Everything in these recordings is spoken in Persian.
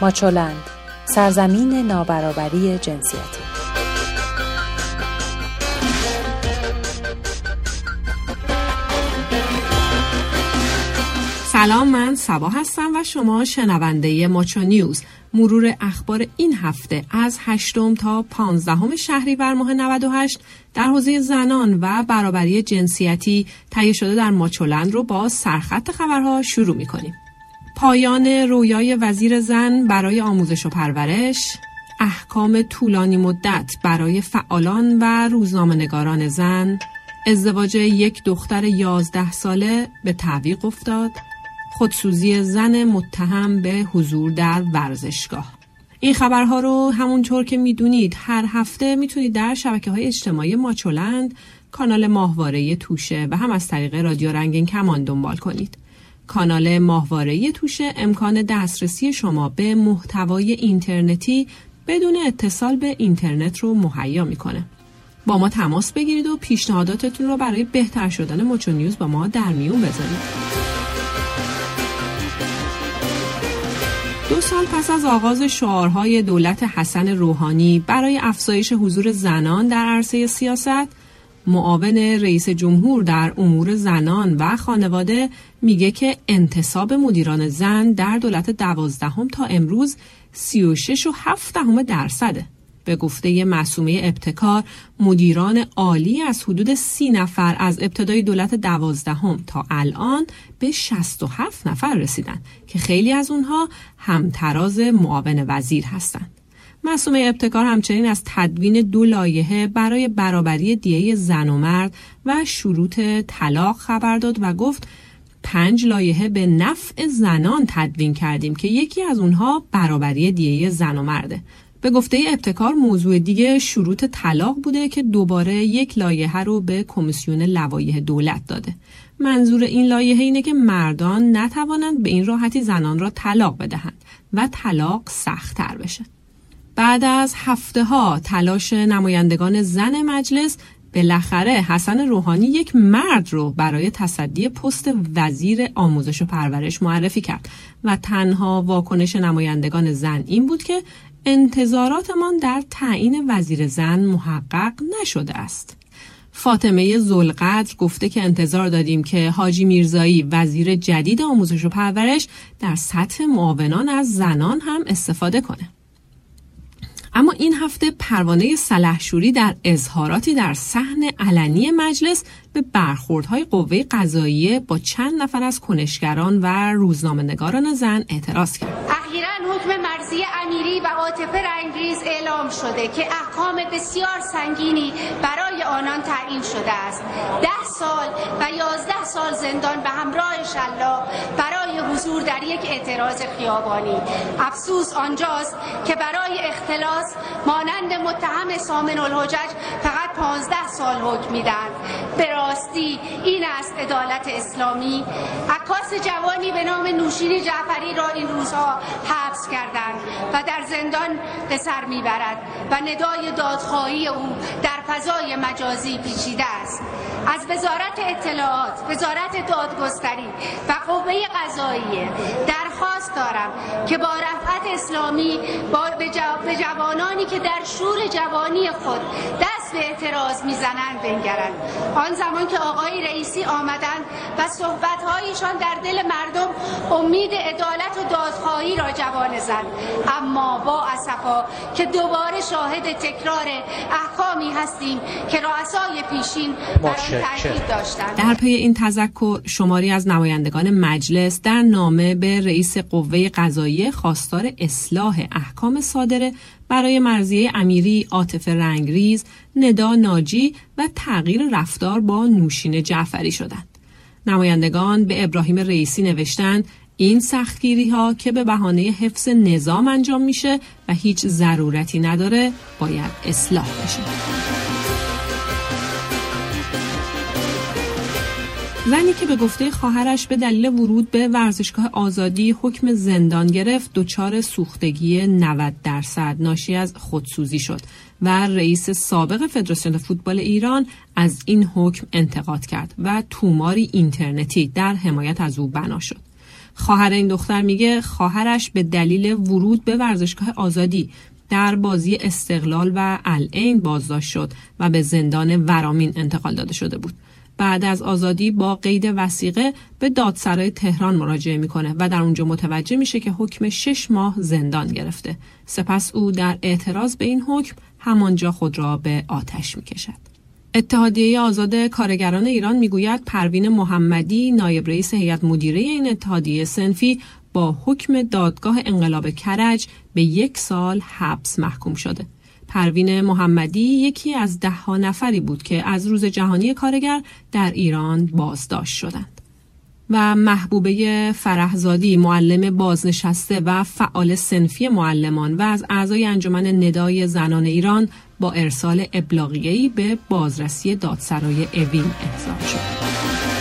ماچولند سرزمین نابرابری جنسیتی سلام من سبا هستم و شما شنونده ماچو نیوز مرور اخبار این هفته از 8 تا 15 شهریور ماه 98 در حوزه زنان و برابری جنسیتی تهیه شده در ماچولند رو با سرخط خبرها شروع می کنیم. پایان رویای وزیر زن برای آموزش و پرورش احکام طولانی مدت برای فعالان و روزنامه‌نگاران زن ازدواج یک دختر یازده ساله به تعویق افتاد. خودسوزی زن متهم به حضور در ورزشگاه. این خبرها رو همونطور که می‌دونید هر هفته می‌تونید در شبکه های اجتماعی ماچولند کانال ماهواره توشه و هم از طریق رادیو رنگین کمان دنبال کنید. کانال ماهواره توشه امکان دسترسی شما به محتوای اینترنتی بدون اتصال به اینترنت رو مهیا می‌کنه. با ما تماس بگیرید و پیشنهاداتتون رو برای بهتر شدن موچو نیوز با ما در میون بذارید. دو سال پس از آغاز شعارهای دولت حسن روحانی برای افزایش حضور زنان در عرصه سیاست معاون رئیس جمهور در امور زنان و خانواده میگه که انتصاب مدیران زن در دولت دوازدهم تا امروز 36 و 7 درصده به گفته معصومه ابتکار مدیران عالی از حدود سی نفر از ابتدای دولت دوازدهم تا الان به 67 نفر رسیدن که خیلی از اونها همتراز معاون وزیر هستند. معصومه ابتکار همچنین از تدوین دو لایحه برای برابری دیه زن و مرد و شروط طلاق خبر داد و گفت پنج لایحه به نفع زنان تدوین کردیم که یکی از اونها برابری دیه زن و مرده به گفته ابتکار موضوع دیگه شروط طلاق بوده که دوباره یک لایحه رو به کمیسیون لوایح دولت داده. منظور این لایحه اینه که مردان نتوانند به این راحتی زنان را طلاق بدهند و طلاق سختتر بشه. بعد از هفته ها تلاش نمایندگان زن مجلس بالاخره حسن روحانی یک مرد رو برای تصدی پست وزیر آموزش و پرورش معرفی کرد و تنها واکنش نمایندگان زن این بود که انتظاراتمان در تعیین وزیر زن محقق نشده است. فاطمه زلقدر گفته که انتظار داریم که حاجی میرزایی وزیر جدید آموزش و پرورش در سطح معاونان از زنان هم استفاده کنه. اما این هفته پروانه سلحشوری در اظهاراتی در صحن علنی مجلس به برخوردهای قوه قضاییه با چند نفر از کنشگران و روزنامه‌نگاران زن اعتراض کرد. حکم مرزی امیری و عاطفه رنگریز اعلام شده که احکام بسیار سنگینی برای آنان تعیین شده است. ده سال و یازده سال زندان به همراه شلا برای حضور در یک اعتراض خیابانی. افسوس آنجاست که برای اختلاس مانند متهم سامن الحجج فقط پانزده سال حکم میدن. به راستی این است عدالت اسلامی عکاس جوانی به نام نوشین جعفری را این روزها حبس کردند و در زندان به سر می‌برد و ندای دادخواهی او در فضای مجازی پیچیده است از وزارت اطلاعات وزارت دادگستری و قوه قضاییه درخواست دارم که با رفعت اسلامی با به جوانانی که در شور جوانی خود دست به اعتراض می‌زنند بنگرند آن زمان که آقای رئیسی آمدند و صحبتهایشان در دل مردم امید عدالت و دادخواهی را جوان زد اما با اسفا که دوباره شاهد تکرار احکامی هستیم که رؤسای پیشین بر تاکید داشتند. در پی این تذکر شماری از نمایندگان مجلس در نامه به رئیس قوه قضاییه خواستار اصلاح احکام صادره برای مرزیه امیری عاطف رنگریز ندا ناجی و تغییر رفتار با نوشین جعفری شدند. نمایندگان به ابراهیم رئیسی نوشتند این سختگیری ها که به بهانه حفظ نظام انجام میشه و هیچ ضرورتی نداره باید اصلاح بشه. زنی که به گفته خواهرش به دلیل ورود به ورزشگاه آزادی حکم زندان گرفت دچار سوختگی 90 درصد ناشی از خودسوزی شد و رئیس سابق فدراسیون فوتبال ایران از این حکم انتقاد کرد و توماری اینترنتی در حمایت از او بنا شد خواهر این دختر میگه خواهرش به دلیل ورود به ورزشگاه آزادی در بازی استقلال و العین بازداشت شد و به زندان ورامین انتقال داده شده بود. بعد از آزادی با قید وسیقه به دادسرای تهران مراجعه می‌کنه و در اونجا متوجه میشه که حکم شش ماه زندان گرفته. سپس او در اعتراض به این حکم همانجا خود را به آتش می‌کشد. اتحادیه آزاد کارگران ایران می‌گوید پروین محمدی نایب رئیس هیئت مدیره این اتحادیه سنفی با حکم دادگاه انقلاب کرج به یک سال حبس محکوم شده. پروین محمدی یکی از ده ها نفری بود که از روز جهانی کارگر در ایران بازداشت شدند. و محبوبه فرهزادی معلم بازنشسته و فعال سنفی معلمان و از اعضای انجمن ندای زنان ایران با ارسال ابلاغیه‌ای به بازرسی دادسرای اوین احضار شد.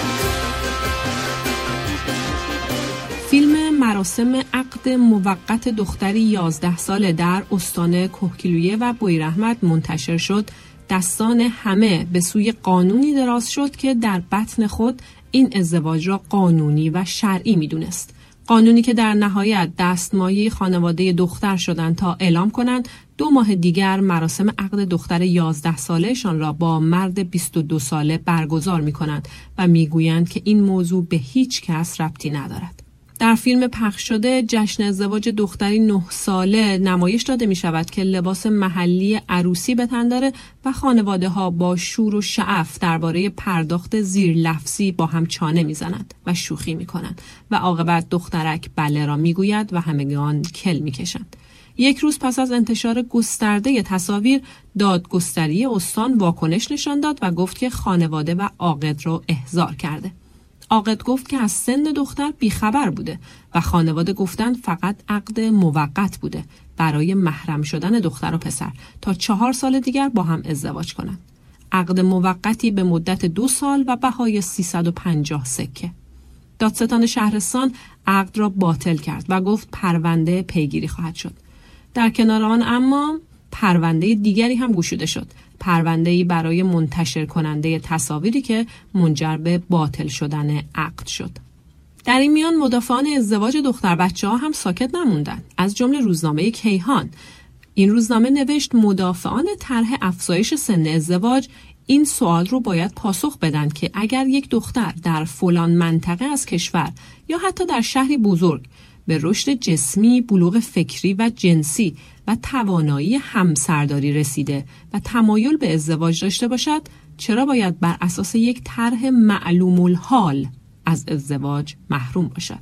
مراسم عقد موقت دختری 11 ساله در استان کوهکیلویه و بویرحمت منتشر شد دستان همه به سوی قانونی دراز شد که در بطن خود این ازدواج را قانونی و شرعی می‌دونست قانونی که در نهایت دستمایه خانواده دختر شدند تا اعلام کنند دو ماه دیگر مراسم عقد دختر 11 سالهشان را با مرد 22 ساله برگزار می کنند و می‌گویند که این موضوع به هیچ کس ربطی ندارد. در فیلم پخش شده جشن ازدواج دختری نه ساله نمایش داده می شود که لباس محلی عروسی به تن داره و خانواده ها با شور و شعف درباره پرداخت زیر لفظی با هم چانه می‌زنند و شوخی می کنند و عاقبت دخترک بله را می گوید و همگان کل می کشند. یک روز پس از انتشار گسترده تصاویر دادگستری استان واکنش نشان داد و گفت که خانواده و عاقد را احضار کرده. عاقد گفت که از سن دختر بیخبر بوده و خانواده گفتند فقط عقد موقت بوده برای محرم شدن دختر و پسر تا چهار سال دیگر با هم ازدواج کنند. عقد موقتی به مدت دو سال و بهای 350 سکه. دادستان شهرستان عقد را باطل کرد و گفت پرونده پیگیری خواهد شد. در کنار آن اما پرونده دیگری هم گشوده شد. پرونده برای منتشر کننده تصاویری که منجر به باطل شدن عقد شد. در این میان مدافعان ازدواج دختر بچه ها هم ساکت نموندند از جمله روزنامه کیهان. این روزنامه نوشت مدافعان طرح افزایش سن ازدواج این سوال رو باید پاسخ بدن که اگر یک دختر در فلان منطقه از کشور یا حتی در شهری بزرگ به رشد جسمی، بلوغ فکری و جنسی و توانایی همسرداری رسیده و تمایل به ازدواج داشته باشد چرا باید بر اساس یک طرح معلوم الحال از ازدواج محروم باشد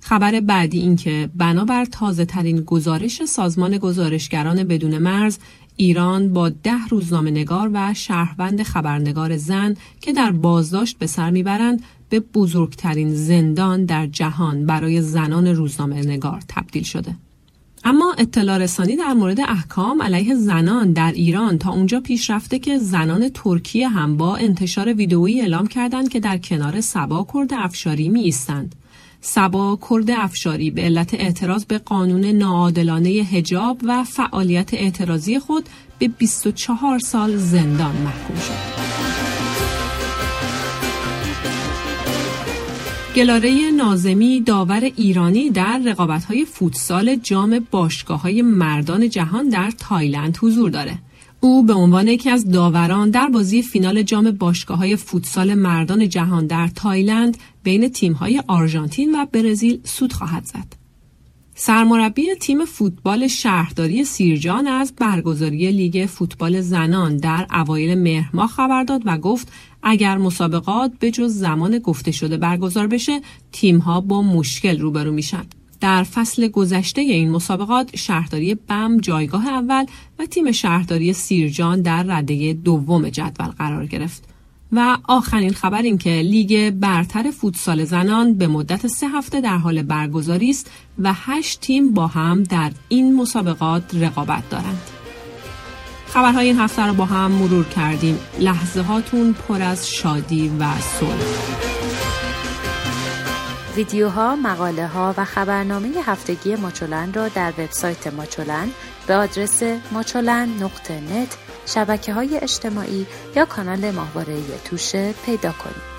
خبر بعدی این که بنابر تازه ترین گزارش سازمان گزارشگران بدون مرز ایران با ده روزنامه نگار و شهروند خبرنگار زن که در بازداشت به سر می‌برند به بزرگترین زندان در جهان برای زنان روزنامه نگار تبدیل شده. اما اطلاع رسانی در مورد احکام علیه زنان در ایران تا اونجا پیش رفته که زنان ترکیه هم با انتشار ویدئویی اعلام کردند که در کنار سبا کرد افشاری می ایستند. سبا کرد افشاری به علت اعتراض به قانون ناعادلانه هجاب و فعالیت اعتراضی خود به 24 سال زندان محکوم شد. گلاره نازمی داور ایرانی در رقابت‌های فوتسال جام های مردان جهان در تایلند حضور داره. او به عنوان یکی از داوران در بازی فینال جام باشگاه های فوتسال مردان جهان در تایلند بین تیم‌های آرژانتین و برزیل سوت خواهد زد. سرمربی تیم فوتبال شهرداری سیرجان از برگزاری لیگ فوتبال زنان در اوایل مهر ماه خبر داد و گفت اگر مسابقات به جز زمان گفته شده برگزار بشه تیمها با مشکل روبرو میشن در فصل گذشته این مسابقات شهرداری بم جایگاه اول و تیم شهرداری سیرجان در رده دوم جدول قرار گرفت و آخرین خبر این که لیگ برتر فوتسال زنان به مدت سه هفته در حال برگزاری است و هشت تیم با هم در این مسابقات رقابت دارند. خبرهای این هفته رو با هم مرور کردیم. لحظه هاتون پر از شادی و صلح. ویدیوها، مقاله ها و خبرنامه هفتگی ماچولن را در وبسایت ماچولن به آدرس ماچولن نقطه نت شبکه های اجتماعی یا کانال ماهواره توشه پیدا کنید.